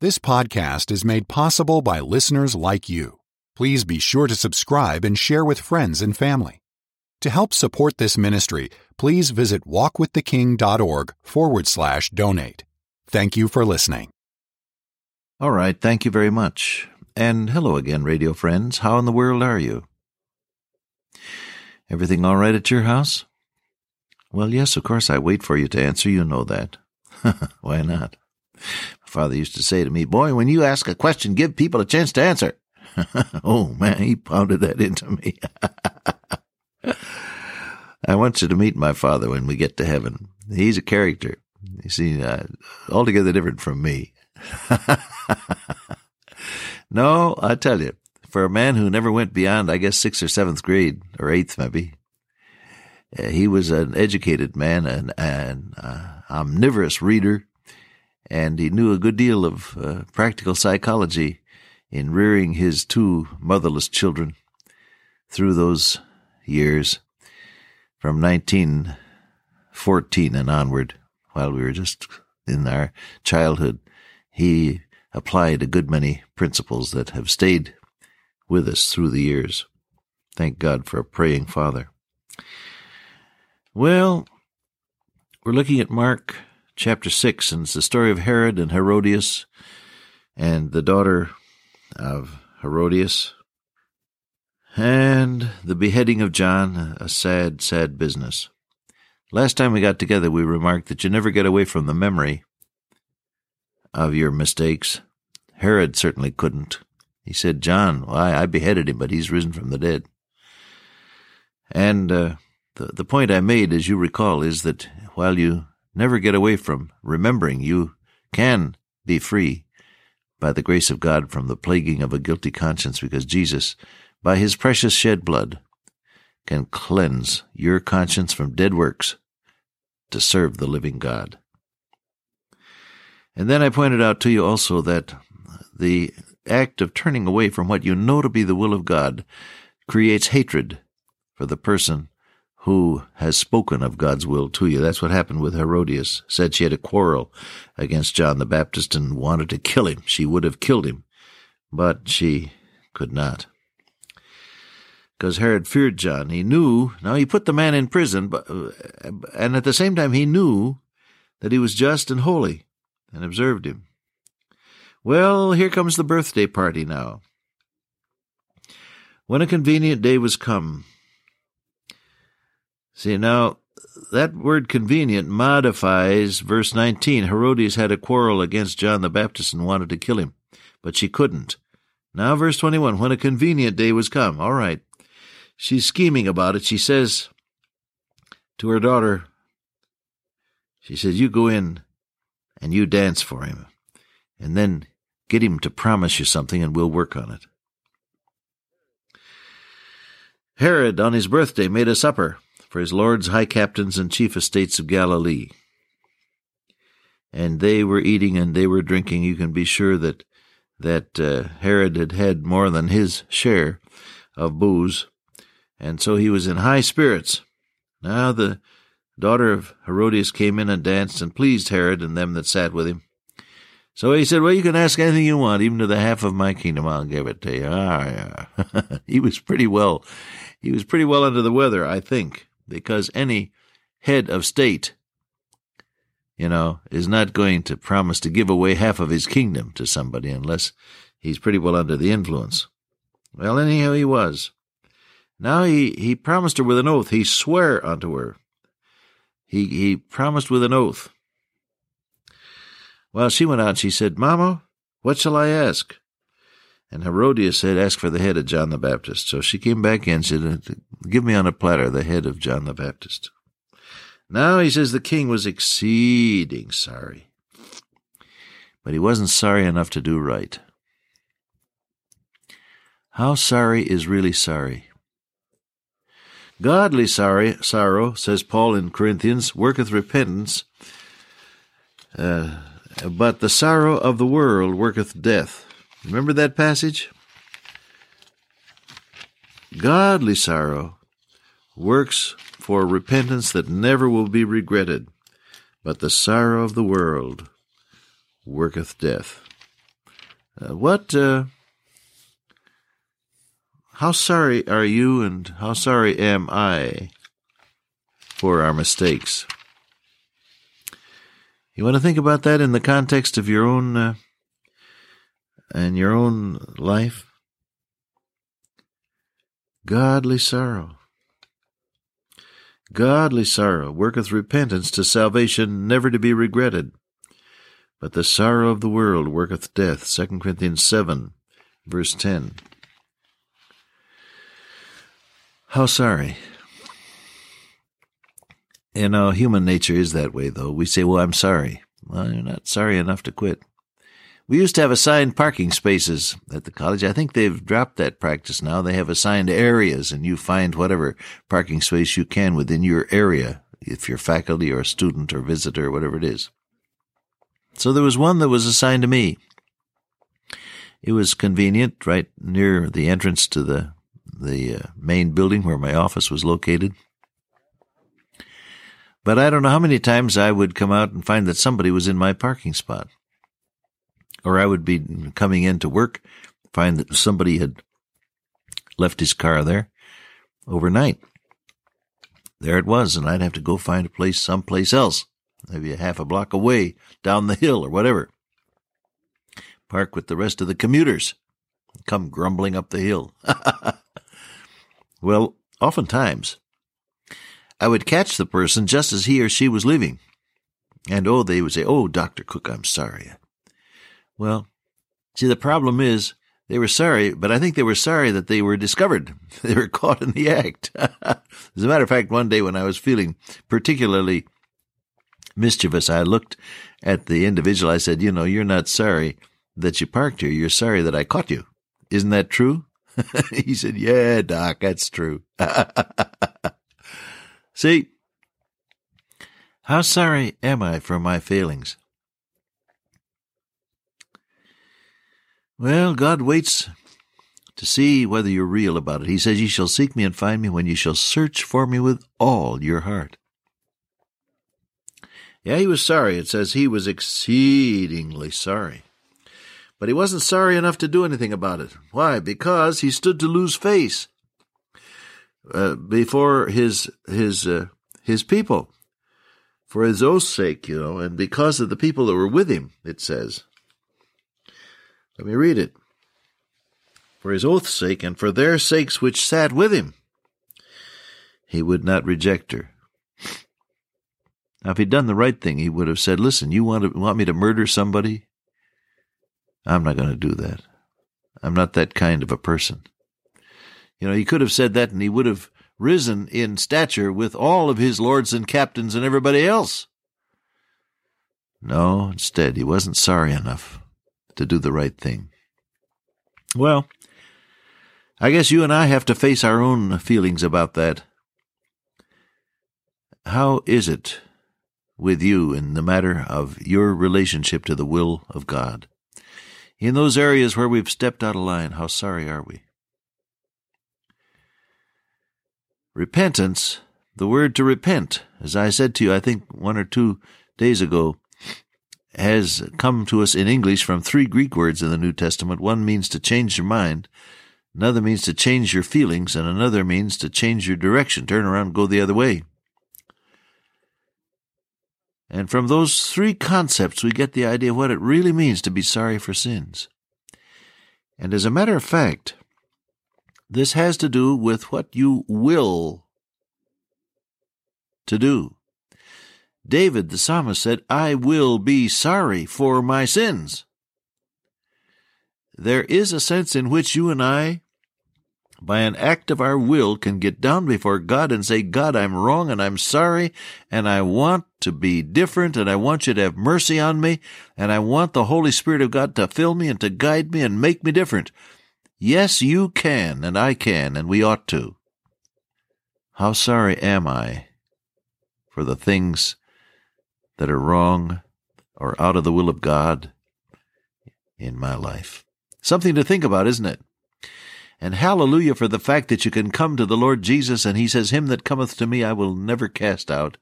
This podcast is made possible by listeners like you. Please be sure to subscribe and share with friends and family. To help support this ministry, please visit walkwiththeking.org forward slash donate. Thank you for listening. All right, thank you very much. And hello again, radio friends. How in the world are you? Everything all right at your house? Well, yes, of course, I wait for you to answer. You know that. Why not? Father used to say to me, Boy, when you ask a question, give people a chance to answer. oh, man, he pounded that into me. I want you to meet my father when we get to heaven. He's a character. You see, uh, altogether different from me. no, I tell you, for a man who never went beyond, I guess, sixth or seventh grade, or eighth maybe, uh, he was an educated man, an, an uh, omnivorous reader, and he knew a good deal of uh, practical psychology in rearing his two motherless children through those years from 1914 and onward, while we were just in our childhood, he applied a good many principles that have stayed with us through the years. Thank God for a praying father. Well, we're looking at Mark chapter 6, and it's the story of Herod and Herodias and the daughter of Herodias and the beheading of John, a sad, sad business. Last time we got together, we remarked that you never get away from the memory of your mistakes. Herod certainly couldn't. He said, John, why, I beheaded him, but he's risen from the dead. And uh, the, the point I made, as you recall, is that while you never get away from remembering, you can be free by the grace of God from the plaguing of a guilty conscience because Jesus, by his precious shed blood, can cleanse your conscience from dead works to serve the living God. And then I pointed out to you also that the act of turning away from what you know to be the will of God creates hatred for the person who has spoken of God's will to you. That's what happened with Herodias. Said she had a quarrel against John the Baptist and wanted to kill him. She would have killed him, but she could not. Because Herod feared John. He knew, now he put the man in prison, but, uh, and at the same time he knew that he was just and holy and observed him. Well, here comes the birthday party now. When a convenient day was come. See, now, that word convenient modifies verse 19. Herodias had a quarrel against John the Baptist and wanted to kill him, but she couldn't. Now, verse 21. When a convenient day was come. All right. She's scheming about it. She says to her daughter, she says, You go in and you dance for him, and then get him to promise you something, and we'll work on it. Herod, on his birthday, made a supper for his lords, high captains, and chief estates of Galilee. And they were eating and they were drinking. You can be sure that that uh, Herod had had more than his share of booze, and so he was in high spirits. Now the daughter of Herodias came in and danced and pleased Herod and them that sat with him. So he said, Well, you can ask anything you want, even to the half of my kingdom, I'll give it to you. Ah, yeah. he was pretty well, he was pretty well under the weather, I think, because any head of state, you know, is not going to promise to give away half of his kingdom to somebody unless he's pretty well under the influence. Well, anyhow, he was. Now he, he promised her with an oath. He swore unto her he, he promised with an oath. Well, she went and she said, Mama, what shall I ask? And Herodias said, Ask for the head of John the Baptist. So she came back in and said, Give me on a platter the head of John the Baptist. Now he says the king was exceeding sorry. But he wasn't sorry enough to do right. How sorry is really sorry? Godly sorry, sorrow, says Paul in Corinthians, worketh repentance, uh, but the sorrow of the world worketh death. Remember that passage? Godly sorrow works for repentance that never will be regretted, but the sorrow of the world worketh death. Uh, what, uh, how sorry are you and how sorry am I for our mistakes? You want to think about that in the context of your own uh, and your own life? Godly sorrow. Godly sorrow worketh repentance to salvation never to be regretted. But the sorrow of the world worketh death. 2 Corinthians 7, verse 10. How sorry. You know, human nature is that way, though. We say, well, I'm sorry. Well, you're not sorry enough to quit. We used to have assigned parking spaces at the college. I think they've dropped that practice now. They have assigned areas, and you find whatever parking space you can within your area, if you're faculty or a student or visitor or whatever it is. So there was one that was assigned to me. It was convenient, right near the entrance to the the uh, main building where my office was located. But I don't know how many times I would come out and find that somebody was in my parking spot. Or I would be coming in to work, find that somebody had left his car there overnight. There it was, and I'd have to go find a place someplace else, maybe a half a block away, down the hill or whatever. Park with the rest of the commuters. Come grumbling up the hill. well, oftentimes, I would catch the person just as he or she was leaving. And oh, they would say, Oh, Dr. Cook, I'm sorry. Well, see, the problem is they were sorry, but I think they were sorry that they were discovered. They were caught in the act. As a matter of fact, one day when I was feeling particularly mischievous, I looked at the individual. I said, You know, you're not sorry that you parked here. You're sorry that I caught you. Isn't that true? he said, Yeah, Doc, that's true. See, how sorry am I for my failings? Well, God waits to see whether you're real about it. He says, Ye shall seek me and find me when you shall search for me with all your heart. Yeah, he was sorry. It says he was exceedingly sorry. But he wasn't sorry enough to do anything about it. Why? Because he stood to lose face uh, before his his uh, his people, for his oath's sake, you know, and because of the people that were with him. It says. Let me read it. For his oath's sake, and for their sakes which sat with him, he would not reject her. Now, if he'd done the right thing, he would have said, Listen, you want, to, want me to murder somebody? I'm not going to do that. I'm not that kind of a person. You know, he could have said that and he would have risen in stature with all of his lords and captains and everybody else. No, instead, he wasn't sorry enough to do the right thing. Well, I guess you and I have to face our own feelings about that. How is it with you in the matter of your relationship to the will of God? In those areas where we've stepped out of line, how sorry are we? Repentance, the word to repent, as I said to you, I think one or two days ago, has come to us in English from three Greek words in the New Testament. One means to change your mind, another means to change your feelings, and another means to change your direction, turn around, go the other way. And from those three concepts, we get the idea of what it really means to be sorry for sins. And as a matter of fact, this has to do with what you will to do. David, the psalmist, said, I will be sorry for my sins. There is a sense in which you and I, by an act of our will, can get down before God and say, God, I'm wrong and I'm sorry and I want to be different and I want you to have mercy on me and I want the Holy Spirit of God to fill me and to guide me and make me different. Yes, you can, and I can, and we ought to. How sorry am I for the things that are wrong or out of the will of God in my life? Something to think about, isn't it? And hallelujah for the fact that you can come to the Lord Jesus and he says, Him that cometh to me I will never cast out.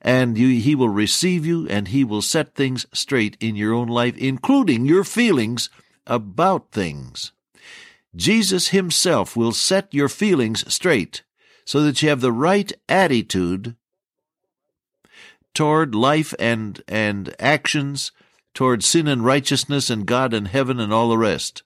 And you, he will receive you and he will set things straight in your own life, including your feelings about things. Jesus Himself will set your feelings straight so that you have the right attitude toward life and, and actions, toward sin and righteousness and God and heaven and all the rest.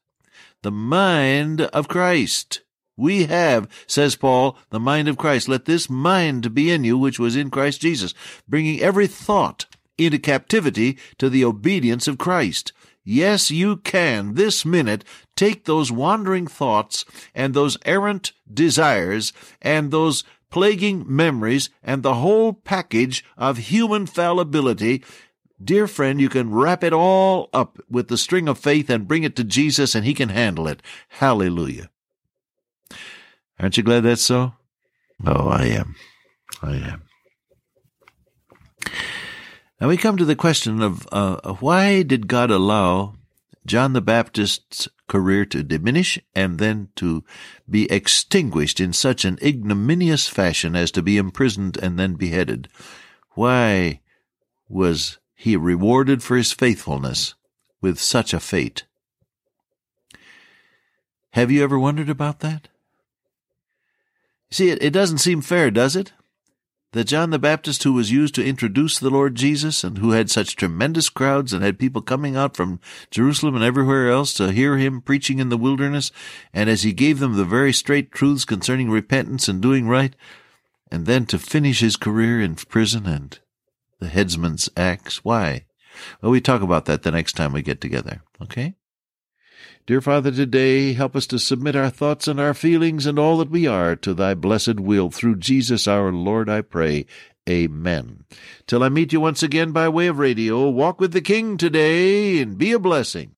The mind of Christ. We have, says Paul, the mind of Christ. Let this mind be in you, which was in Christ Jesus, bringing every thought into captivity to the obedience of Christ. Yes, you can, this minute, take those wandering thoughts and those errant desires and those plaguing memories and the whole package of human fallibility. Dear friend, you can wrap it all up with the string of faith and bring it to Jesus and he can handle it. Hallelujah. Aren't you glad that's so? Oh, I am. I am. Now we come to the question of uh, why did God allow John the Baptist's career to diminish and then to be extinguished in such an ignominious fashion as to be imprisoned and then beheaded? Why was he rewarded for his faithfulness with such a fate? Have you ever wondered about that? See, it, it doesn't seem fair, does it? That John the Baptist, who was used to introduce the Lord Jesus and who had such tremendous crowds and had people coming out from Jerusalem and everywhere else to hear him preaching in the wilderness, and as he gave them the very straight truths concerning repentance and doing right, and then to finish his career in prison and the headsman's axe. Why? Well, we talk about that the next time we get together. Okay? Dear Father, today help us to submit our thoughts and our feelings and all that we are to thy blessed will through Jesus our Lord, I pray. Amen. Till I meet you once again by way of radio, walk with the King today and be a blessing.